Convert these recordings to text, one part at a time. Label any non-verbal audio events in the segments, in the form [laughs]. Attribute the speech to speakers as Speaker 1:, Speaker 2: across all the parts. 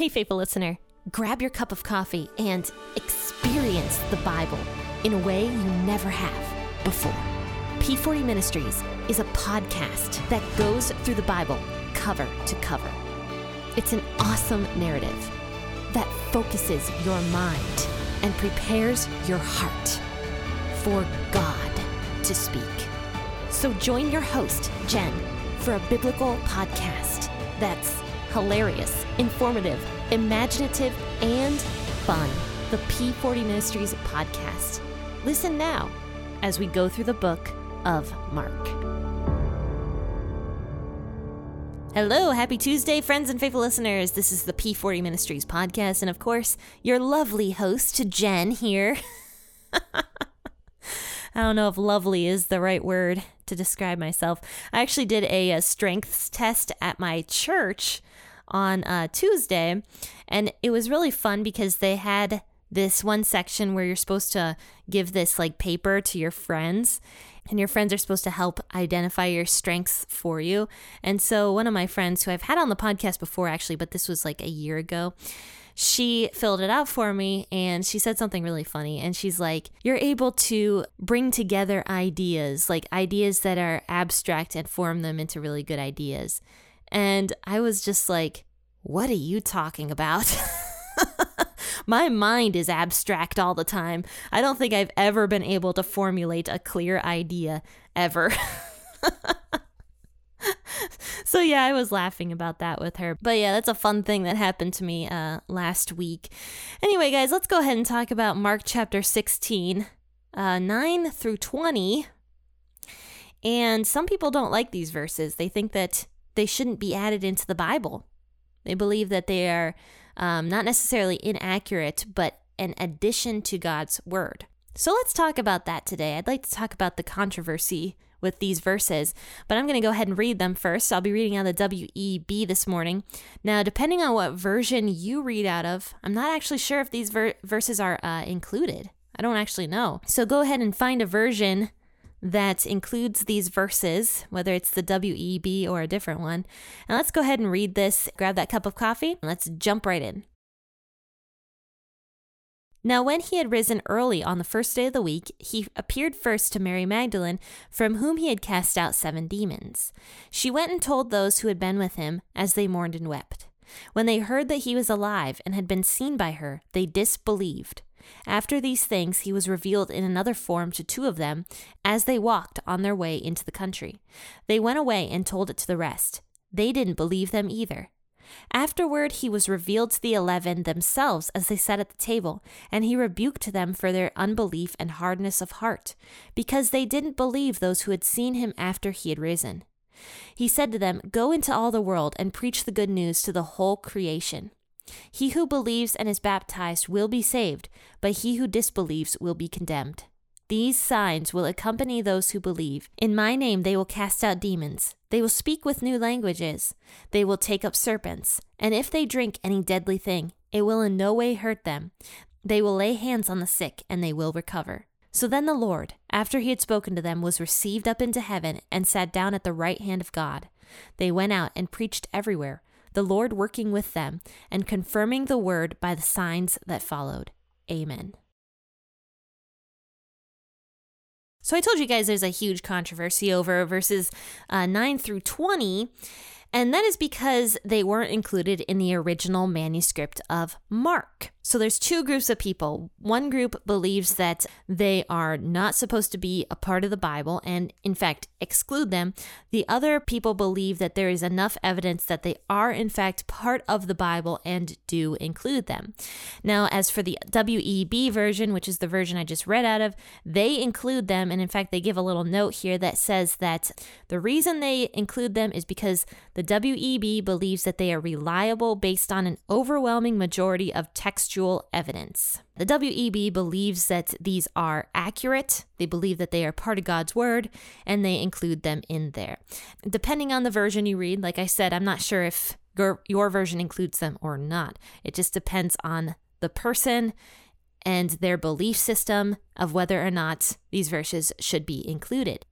Speaker 1: Hey, faithful listener, grab your cup of coffee and experience the Bible in a way you never have before. P40 Ministries is a podcast that goes through the Bible cover to cover. It's an awesome narrative that focuses your mind and prepares your heart for God to speak. So join your host, Jen, for a biblical podcast that's hilarious, informative, imaginative, and fun. The P40 Ministries podcast. Listen now as we go through the book of Mark. Hello, happy Tuesday, friends and faithful listeners. This is the P40 Ministries podcast, and of course, your lovely host, Jen, here. [laughs] I don't know if lovely is the right word to describe myself. I actually did a, a strengths test at my church on uh, Tuesday, and it was really fun because they had this one section where you're supposed to give this like paper to your friends and your friends are supposed to help identify your strengths for you. And so one of my friends who I've had on the podcast before actually, but this was like a year ago, she filled it out for me and she said something really funny. And she's like, You're able to bring together ideas, like ideas that are abstract and form them into really good ideas. And I was just like, What are you talking about? [laughs] My mind is abstract all the time. I don't think I've ever been able to formulate a clear idea ever. [laughs] [laughs] so yeah, I was laughing about that with her. But yeah, that's a fun thing that happened to me uh, last week. Anyway, guys, let's go ahead and talk about Mark chapter 16, uh, 9 through 20. And some people don't like these verses. They think that they shouldn't be added into the Bible. They believe that they are um, not necessarily inaccurate, but an addition to God's word. So let's talk about that today. I'd like to talk about the controversy with these verses. But I'm going to go ahead and read them first. I'll be reading out of the WEB this morning. Now, depending on what version you read out of, I'm not actually sure if these ver- verses are uh, included. I don't actually know. So go ahead and find a version that includes these verses, whether it's the WEB or a different one. And let's go ahead and read this. Grab that cup of coffee and let's jump right in. Now, when he had risen early on the first day of the week, he appeared first to Mary Magdalene, from whom he had cast out seven demons. She went and told those who had been with him, as they mourned and wept. When they heard that he was alive and had been seen by her, they disbelieved. After these things, he was revealed in another form to two of them as they walked on their way into the country. They went away and told it to the rest. They didn't believe them either. Afterward, he was revealed to the eleven themselves as they sat at the table, and he rebuked them for their unbelief and hardness of heart, because they didn't believe those who had seen him after he had risen. He said to them, Go into all the world and preach the good news to the whole creation. He who believes and is baptized will be saved, but he who disbelieves will be condemned. These signs will accompany those who believe. In my name they will cast out demons. They will speak with new languages. They will take up serpents. And if they drink any deadly thing, it will in no way hurt them. They will lay hands on the sick, and they will recover. So then the Lord, after he had spoken to them, was received up into heaven and sat down at the right hand of God. They went out and preached everywhere, the Lord working with them and confirming the word by the signs that followed. Amen. So I told you guys there's a huge controversy over verses uh, 9 through 20. And that is because they weren't included in the original manuscript of Mark. So there's two groups of people. One group believes that they are not supposed to be a part of the Bible and, in fact, exclude them. The other people believe that there is enough evidence that they are, in fact, part of the Bible and do include them. Now, as for the WEB version, which is the version I just read out of, they include them. And, in fact, they give a little note here that says that the reason they include them is because the WEB believes that they are reliable based on an overwhelming majority of text textual evidence. The WEB believes that these are accurate, they believe that they are part of God's word, and they include them in there. Depending on the version you read, like I said, I'm not sure if your, your version includes them or not. It just depends on the person and their belief system of whether or not these verses should be included.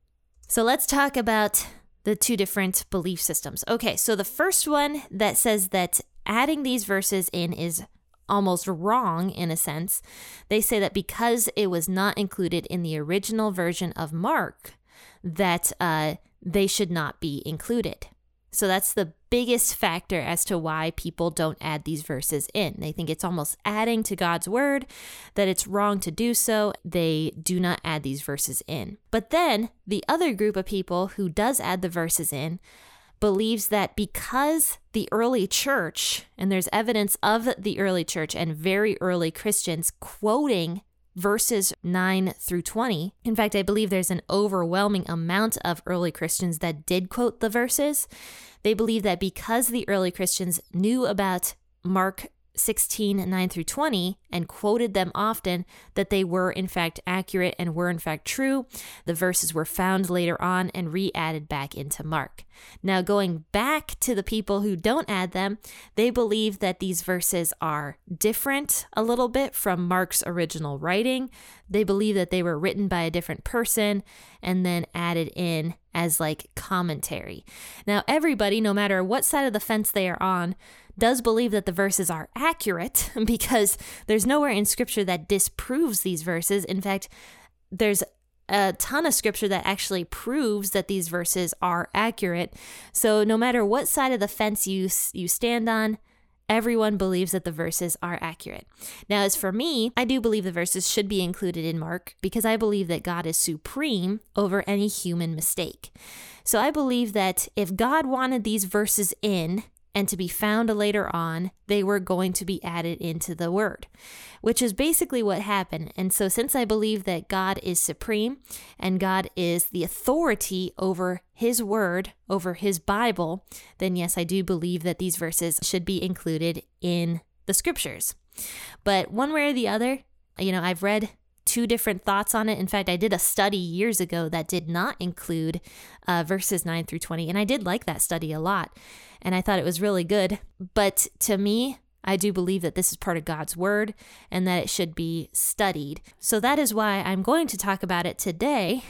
Speaker 1: So let's talk about the two different belief systems. Okay, so the first one that says that adding these verses in is almost wrong in a sense. They say that because it was not included in the original version of Mark, that uh, they should not be included. So that's the biggest factor as to why people don't add these verses in. They think it's almost adding to God's word, that it's wrong to do so. They do not add these verses in. But then the other group of people who does add the verses in believes that because the early church, and there's evidence of the early church and very early Christians quoting verses 9 through 20. In fact, I believe there's an overwhelming amount of early Christians that did quote the verses. They believe that because the early Christians knew about Mark 16, 9 through 20, and quoted them often, that they were in fact accurate and were in fact true. The verses were found later on and re added back into Mark. Now, going back to the people who don't add them, they believe that these verses are different a little bit from Mark's original writing. They believe that they were written by a different person and then added in as like commentary. Now, everybody, no matter what side of the fence they are on, does believe that the verses are accurate [laughs] because there's nowhere in scripture that disproves these verses. In fact, there's a ton of scripture that actually proves that these verses are accurate. So no matter what side of the fence you you stand on, everyone believes that the verses are accurate. Now as for me, I do believe the verses should be included in Mark because I believe that God is supreme over any human mistake. So I believe that if God wanted these verses in, and to be found later on, they were going to be added into the word, which is basically what happened. And so, since I believe that God is supreme and God is the authority over his word, over his Bible, then yes, I do believe that these verses should be included in the scriptures. But one way or the other, you know, I've read two different thoughts on it. In fact, I did a study years ago that did not include uh, verses 9 through 20, and I did like that study a lot, and I thought it was really good. But to me, I do believe that this is part of God's word and that it should be studied. So that is why I'm going to talk about it today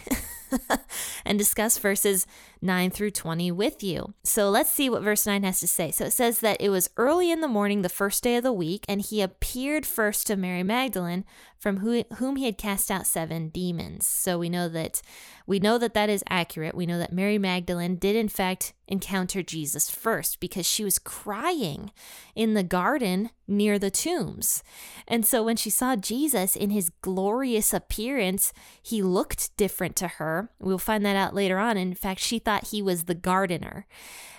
Speaker 1: [laughs] and discuss verses 9 through 20 with you. So let's see what verse 9 has to say. So it says that it was early in the morning, the first day of the week, and he appeared first to Mary Magdalene, from who, whom he had cast out seven demons. So we know that we know that that is accurate. We know that Mary Magdalene did in fact encounter Jesus first because she was crying in the garden near the tombs. And so when she saw Jesus in his glorious appearance, he looked different to her. We'll find that out later on. In fact, she thought he was the gardener.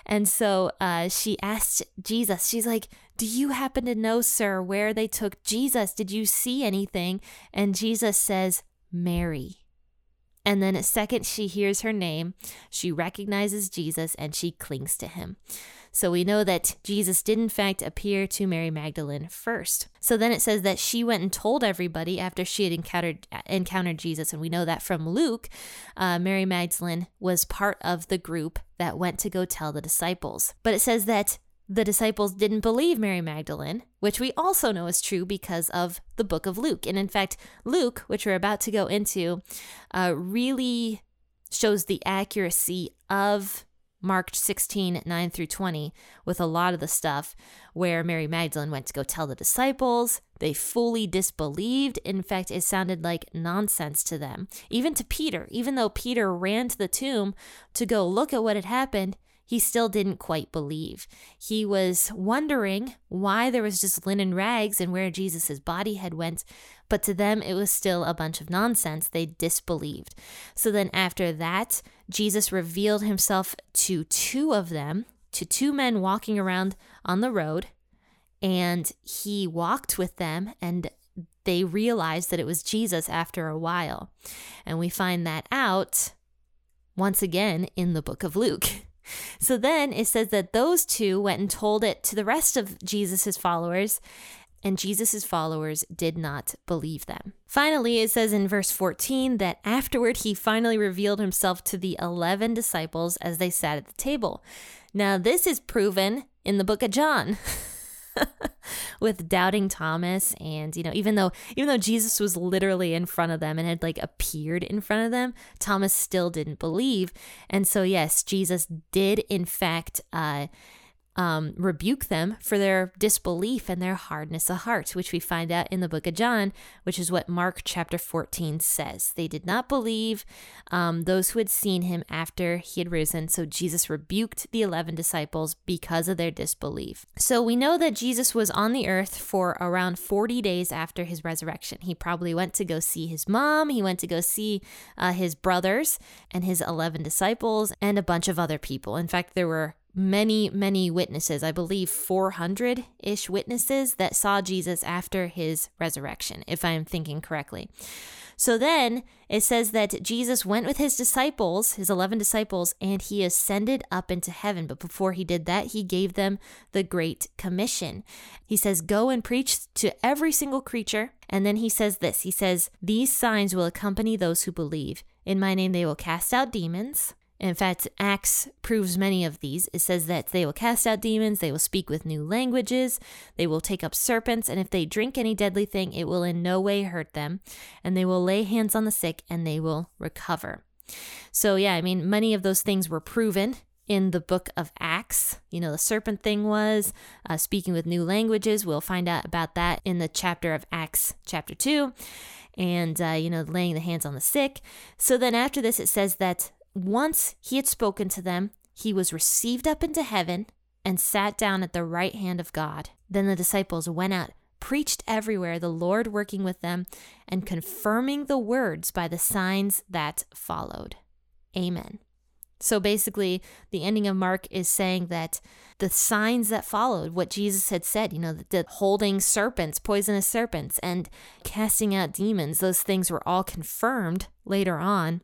Speaker 1: And so uh, she asked Jesus, she's like, Do you happen to know, sir, where they took Jesus? Did you see anything? And Jesus says, Mary. And then, a second she hears her name, she recognizes Jesus and she clings to him. So we know that Jesus did, in fact, appear to Mary Magdalene first. So then it says that she went and told everybody after she had encountered encountered Jesus, and we know that from Luke, uh, Mary Magdalene was part of the group that went to go tell the disciples. But it says that the disciples didn't believe Mary Magdalene, which we also know is true because of the book of Luke. And in fact, Luke, which we're about to go into, uh, really shows the accuracy of Mark 16, 9 through 20, with a lot of the stuff where Mary Magdalene went to go tell the disciples. They fully disbelieved. In fact, it sounded like nonsense to them, even to Peter, even though Peter ran to the tomb to go look at what had happened he still didn't quite believe. He was wondering why there was just linen rags and where Jesus' body had went, but to them it was still a bunch of nonsense. They disbelieved. So then after that, Jesus revealed himself to two of them, to two men walking around on the road, and he walked with them and they realized that it was Jesus after a while. And we find that out once again in the book of Luke. [laughs] So then it says that those two went and told it to the rest of Jesus' followers, and Jesus' followers did not believe them. Finally, it says in verse 14 that afterward he finally revealed himself to the 11 disciples as they sat at the table. Now, this is proven in the book of John. [laughs] [laughs] with doubting Thomas and you know even though even though Jesus was literally in front of them and had like appeared in front of them Thomas still didn't believe and so yes Jesus did in fact uh um, rebuke them for their disbelief and their hardness of heart, which we find out in the book of John, which is what Mark chapter 14 says. They did not believe um, those who had seen him after he had risen. So Jesus rebuked the 11 disciples because of their disbelief. So we know that Jesus was on the earth for around 40 days after his resurrection. He probably went to go see his mom, he went to go see uh, his brothers and his 11 disciples and a bunch of other people. In fact, there were many, many witnesses, I believe 400 ish witnesses that saw Jesus after his resurrection, if I am thinking correctly. So then it says that Jesus went with his disciples, his 11 disciples, and he ascended up into heaven. But before he did that, he gave them the Great Commission. He says, Go and preach to every single creature. And then he says this He says, These signs will accompany those who believe. In my name, they will cast out demons. In fact, Acts proves many of these. It says that they will cast out demons, they will speak with new languages, they will take up serpents, and if they drink any deadly thing, it will in no way hurt them, and they will lay hands on the sick and they will recover. So, yeah, I mean, many of those things were proven in the book of Acts. You know, the serpent thing was uh, speaking with new languages. We'll find out about that in the chapter of Acts, chapter 2, and, uh, you know, laying the hands on the sick. So then after this, it says that once he had spoken to them, he was received up into heaven and sat down at the right hand of God. Then the disciples went out, preached everywhere, the Lord working with them and confirming the words by the signs that followed. Amen. So basically, the ending of Mark is saying that the signs that followed what Jesus had said, you know, the, the, holding serpents, poisonous serpents, and casting out demons, those things were all confirmed later on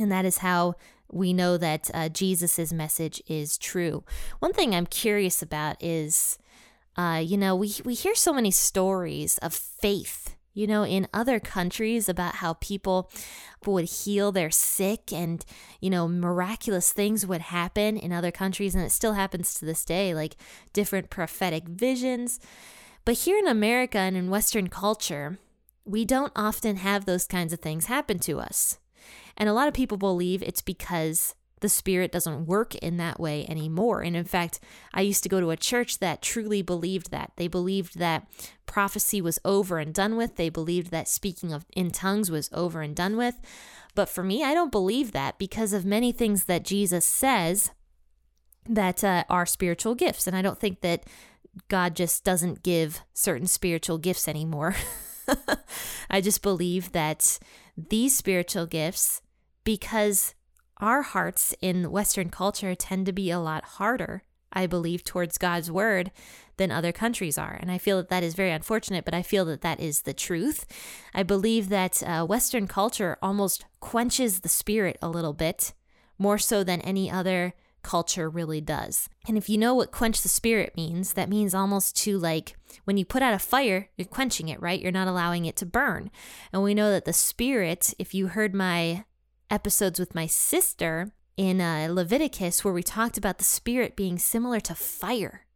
Speaker 1: and that is how we know that uh, Jesus' message is true. One thing I'm curious about is, uh, you know, we, we hear so many stories of faith, you know, in other countries about how people would heal their sick and, you know, miraculous things would happen in other countries. And it still happens to this day, like different prophetic visions. But here in America and in Western culture, we don't often have those kinds of things happen to us. And a lot of people believe it's because the spirit doesn't work in that way anymore. And in fact, I used to go to a church that truly believed that. They believed that prophecy was over and done with. They believed that speaking of in tongues was over and done with. But for me, I don't believe that because of many things that Jesus says that uh, are spiritual gifts. And I don't think that God just doesn't give certain spiritual gifts anymore. [laughs] I just believe that these spiritual gifts because our hearts in Western culture tend to be a lot harder, I believe, towards God's word than other countries are. And I feel that that is very unfortunate, but I feel that that is the truth. I believe that uh, Western culture almost quenches the spirit a little bit more so than any other culture really does. And if you know what quench the spirit means, that means almost to like when you put out a fire, you're quenching it, right? You're not allowing it to burn. And we know that the spirit, if you heard my episodes with my sister in uh, Leviticus, where we talked about the spirit being similar to fire,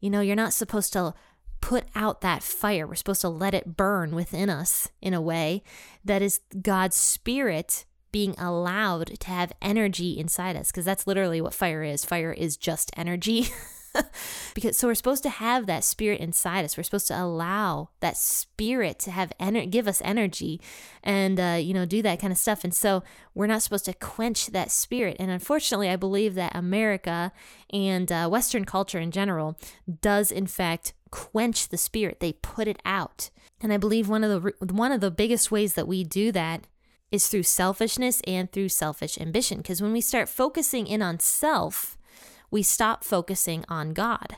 Speaker 1: you know, you're not supposed to put out that fire. We're supposed to let it burn within us in a way that is God's spirit being allowed to have energy inside us because that's literally what fire is. Fire is just energy. [laughs] because so we're supposed to have that spirit inside us. We're supposed to allow that spirit to have energy, give us energy, and uh, you know do that kind of stuff. And so we're not supposed to quench that spirit. And unfortunately, I believe that America and uh, Western culture in general does in fact quench the spirit. They put it out. And I believe one of the one of the biggest ways that we do that is through selfishness and through selfish ambition. Because when we start focusing in on self, we stop focusing on God.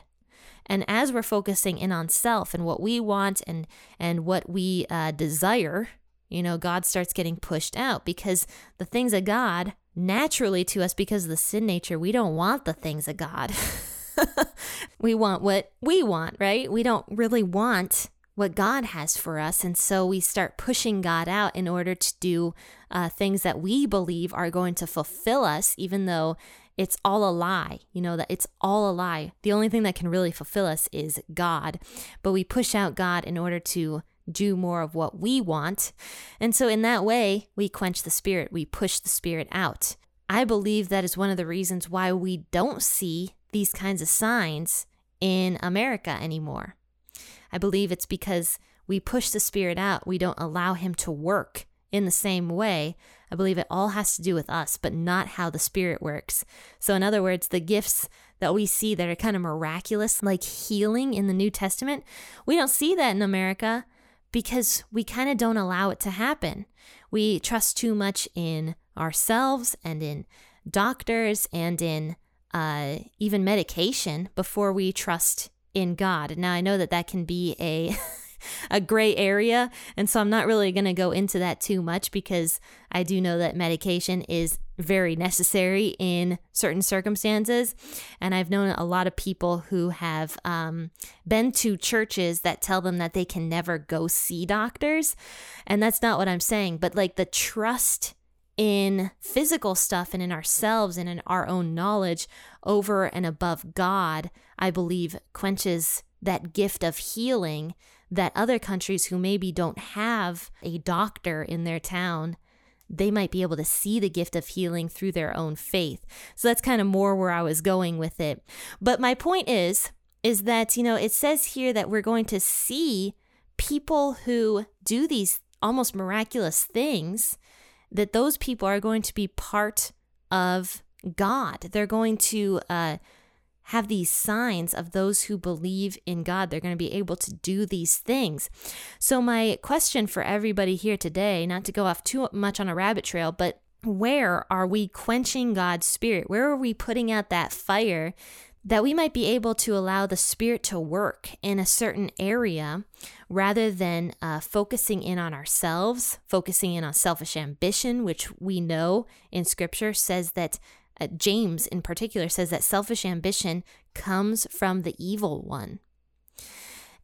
Speaker 1: And as we're focusing in on self and what we want and and what we uh, desire, you know, God starts getting pushed out because the things of God naturally to us because of the sin nature, we don't want the things of God. [laughs] we want what we want, right? We don't really want what God has for us. And so we start pushing God out in order to do uh, things that we believe are going to fulfill us, even though it's all a lie. You know, that it's all a lie. The only thing that can really fulfill us is God. But we push out God in order to do more of what we want. And so in that way, we quench the spirit, we push the spirit out. I believe that is one of the reasons why we don't see these kinds of signs in America anymore I believe it's because we push the Spirit out, we don't allow Him to work in the same way. I believe it all has to do with us, but not how the Spirit works. So, in other words, the gifts that we see that are kind of miraculous, like healing in the New Testament, we don't see that in America because we kind of don't allow it to happen. We trust too much in ourselves and in doctors and in uh, even medication before we trust in God. Now I know that that can be a [laughs] a gray area, and so I'm not really going to go into that too much because I do know that medication is very necessary in certain circumstances, and I've known a lot of people who have um, been to churches that tell them that they can never go see doctors, and that's not what I'm saying. But like the trust in physical stuff and in ourselves and in our own knowledge over and above God, I believe quenches that gift of healing that other countries who maybe don't have a doctor in their town they might be able to see the gift of healing through their own faith. So that's kind of more where I was going with it. But my point is is that, you know, it says here that we're going to see people who do these almost miraculous things that those people are going to be part of God. They're going to uh, have these signs of those who believe in God. They're going to be able to do these things. So, my question for everybody here today, not to go off too much on a rabbit trail, but where are we quenching God's spirit? Where are we putting out that fire that we might be able to allow the Spirit to work in a certain area rather than uh, focusing in on ourselves, focusing in on selfish ambition, which we know in Scripture says that uh, James in particular says that selfish ambition comes from the evil one.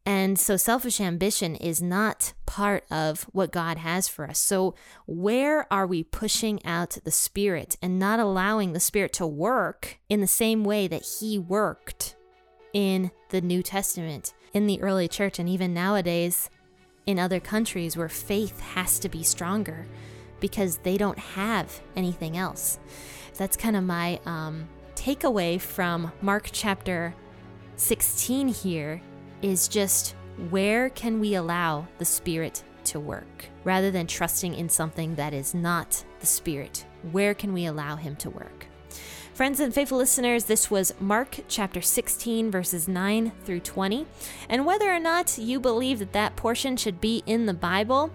Speaker 1: And so selfish ambition is not part of what God has for us. So, where are we pushing out the Spirit and not allowing the Spirit to work in the same way that He worked in the New Testament, in the early church, and even nowadays in other countries where faith has to be stronger because they don't have anything else? That's kind of my um, takeaway from Mark chapter 16 here is just where can we allow the Spirit to work rather than trusting in something that is not the Spirit? Where can we allow Him to work? Friends and faithful listeners, this was Mark chapter 16, verses 9 through 20. And whether or not you believe that that portion should be in the Bible,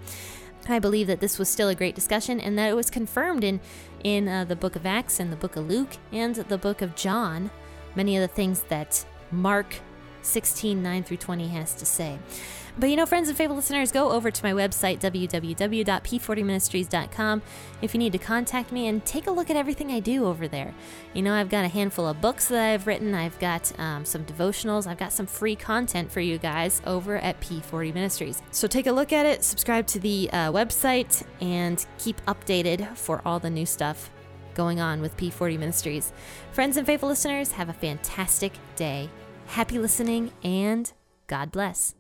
Speaker 1: I believe that this was still a great discussion and that it was confirmed in, in uh, the book of Acts and the book of Luke and the book of John. Many of the things that Mark 16 9 through 20 has to say. But you know, friends and faithful listeners, go over to my website, www.p40ministries.com, if you need to contact me and take a look at everything I do over there. You know, I've got a handful of books that I've written, I've got um, some devotionals, I've got some free content for you guys over at P40 Ministries. So take a look at it, subscribe to the uh, website, and keep updated for all the new stuff going on with P40 Ministries. Friends and faithful listeners, have a fantastic day Happy listening and God bless.